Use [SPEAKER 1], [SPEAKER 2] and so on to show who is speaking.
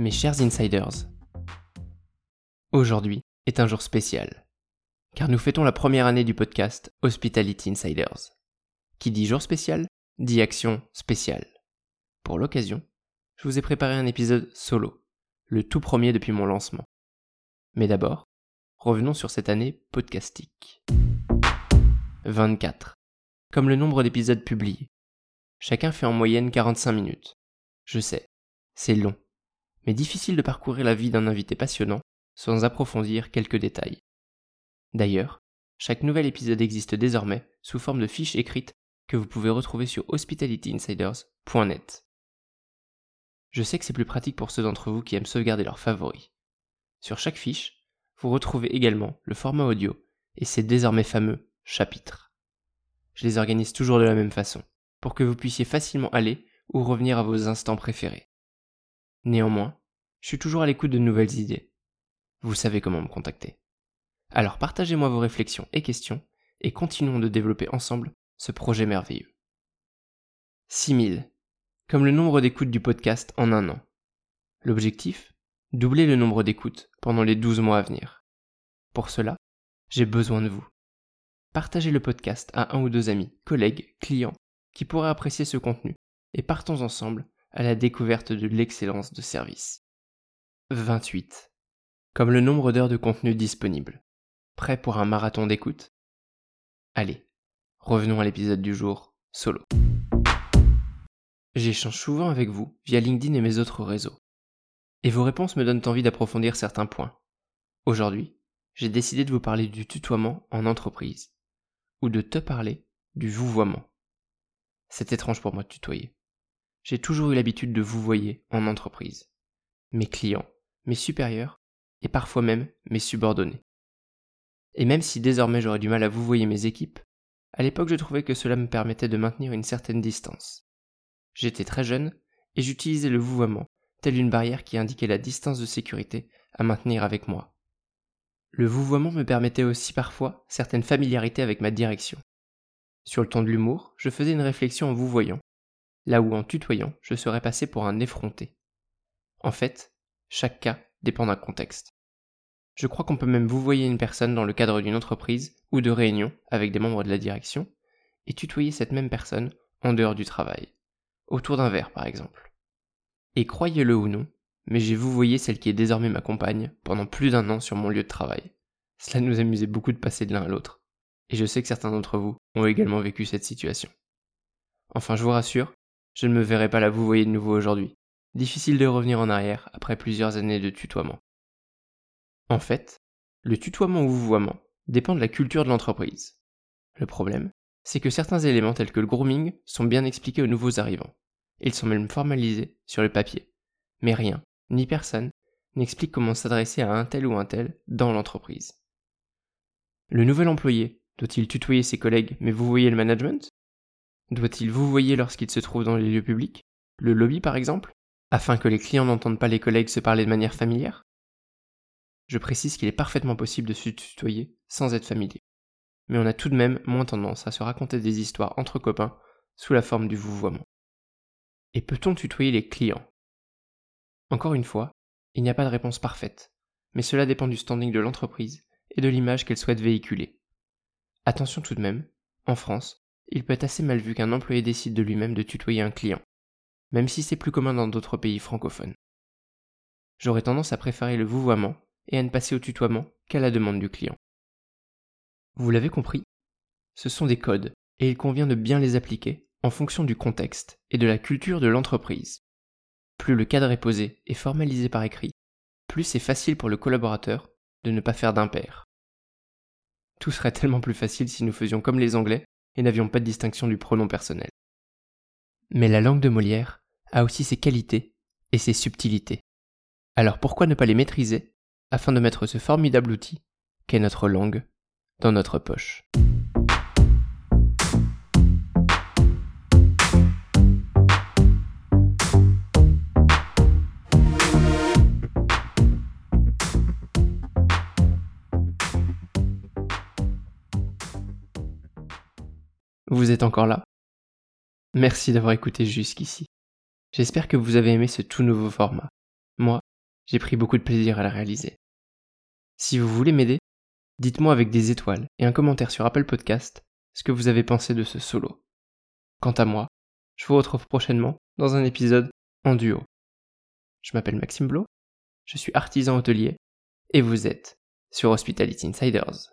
[SPEAKER 1] Mes chers insiders, aujourd'hui est un jour spécial, car nous fêtons la première année du podcast Hospitality Insiders. Qui dit jour spécial, dit action spéciale. Pour l'occasion, je vous ai préparé un épisode solo, le tout premier depuis mon lancement. Mais d'abord, revenons sur cette année podcastique. 24. Comme le nombre d'épisodes publiés. Chacun fait en moyenne 45 minutes. Je sais, c'est long, mais difficile de parcourir la vie d'un invité passionnant sans approfondir quelques détails. D'ailleurs, chaque nouvel épisode existe désormais sous forme de fiches écrites que vous pouvez retrouver sur hospitalityinsiders.net. Je sais que c'est plus pratique pour ceux d'entre vous qui aiment sauvegarder leurs favoris. Sur chaque fiche, vous retrouvez également le format audio et ses désormais fameux chapitres. Je les organise toujours de la même façon, pour que vous puissiez facilement aller ou revenir à vos instants préférés. Néanmoins, je suis toujours à l'écoute de nouvelles idées. Vous savez comment me contacter. Alors partagez-moi vos réflexions et questions et continuons de développer ensemble ce projet merveilleux. 6000, comme le nombre d'écoutes du podcast en un an. L'objectif? Doubler le nombre d'écoutes pendant les 12 mois à venir. Pour cela, j'ai besoin de vous. Partagez le podcast à un ou deux amis, collègues, clients qui pourraient apprécier ce contenu et partons ensemble à la découverte de l'excellence de service. 28. Comme le nombre d'heures de contenu disponible. Prêt pour un marathon d'écoute? Allez, revenons à l'épisode du jour, solo. J'échange souvent avec vous via LinkedIn et mes autres réseaux. Et vos réponses me donnent envie d'approfondir certains points. Aujourd'hui, j'ai décidé de vous parler du tutoiement en entreprise, ou de te parler du vouvoiement. C'est étrange pour moi de tutoyer. J'ai toujours eu l'habitude de vous voyer en entreprise. Mes clients, mes supérieurs, et parfois même mes subordonnés. Et même si désormais j'aurais du mal à vous voyer mes équipes, à l'époque je trouvais que cela me permettait de maintenir une certaine distance. J'étais très jeune, et j'utilisais le vouvoiement, telle une barrière qui indiquait la distance de sécurité à maintenir avec moi. Le vouvoiement me permettait aussi parfois certaines familiarités avec ma direction. Sur le ton de l'humour, je faisais une réflexion en vous voyant, là où en tutoyant, je serais passé pour un effronté. En fait, chaque cas dépend d'un contexte. Je crois qu'on peut même vous voyer une personne dans le cadre d'une entreprise ou de réunion avec des membres de la direction et tutoyer cette même personne en dehors du travail, autour d'un verre par exemple. Et croyez-le ou non, mais j'ai vous voyé celle qui est désormais ma compagne pendant plus d'un an sur mon lieu de travail. Cela nous amusait beaucoup de passer de l'un à l'autre et je sais que certains d'entre vous ont également vécu cette situation. Enfin, je vous rassure, je ne me verrai pas la vous voyez de nouveau aujourd'hui. Difficile de revenir en arrière après plusieurs années de tutoiement. En fait, le tutoiement ou vouvoiement dépend de la culture de l'entreprise. Le problème, c'est que certains éléments tels que le grooming sont bien expliqués aux nouveaux arrivants. Ils sont même formalisés sur le papier. Mais rien, ni personne, n'explique comment s'adresser à un tel ou un tel dans l'entreprise. Le nouvel employé doit-il tutoyer ses collègues mais vous voyez le management Doit-il vous voyer lorsqu'il se trouve dans les lieux publics? Le lobby par exemple? Afin que les clients n'entendent pas les collègues se parler de manière familière? Je précise qu'il est parfaitement possible de se tutoyer sans être familier. Mais on a tout de même moins tendance à se raconter des histoires entre copains sous la forme du vouvoiement. Et peut-on tutoyer les clients? Encore une fois, il n'y a pas de réponse parfaite, mais cela dépend du standing de l'entreprise et de l'image qu'elle souhaite véhiculer. Attention tout de même, en France, il peut être assez mal vu qu'un employé décide de lui-même de tutoyer un client, même si c'est plus commun dans d'autres pays francophones. J'aurais tendance à préférer le vouvoiement et à ne passer au tutoiement qu'à la demande du client. Vous l'avez compris, ce sont des codes et il convient de bien les appliquer en fonction du contexte et de la culture de l'entreprise. Plus le cadre est posé et formalisé par écrit, plus c'est facile pour le collaborateur de ne pas faire d'impair. Tout serait tellement plus facile si nous faisions comme les Anglais et n'avions pas de distinction du pronom personnel. Mais la langue de Molière a aussi ses qualités et ses subtilités. Alors pourquoi ne pas les maîtriser afin de mettre ce formidable outil qu'est notre langue dans notre poche? Vous êtes encore là Merci d'avoir écouté jusqu'ici. J'espère que vous avez aimé ce tout nouveau format. Moi, J'ai pris beaucoup de plaisir à la réaliser. Si vous voulez m'aider, dites-moi avec des étoiles et un commentaire sur Apple Podcast ce que vous avez pensé de ce solo. Quant à moi, je vous retrouve prochainement dans un épisode en duo. Je m'appelle Maxime Blo, je suis artisan hôtelier et vous êtes sur Hospitality Insiders.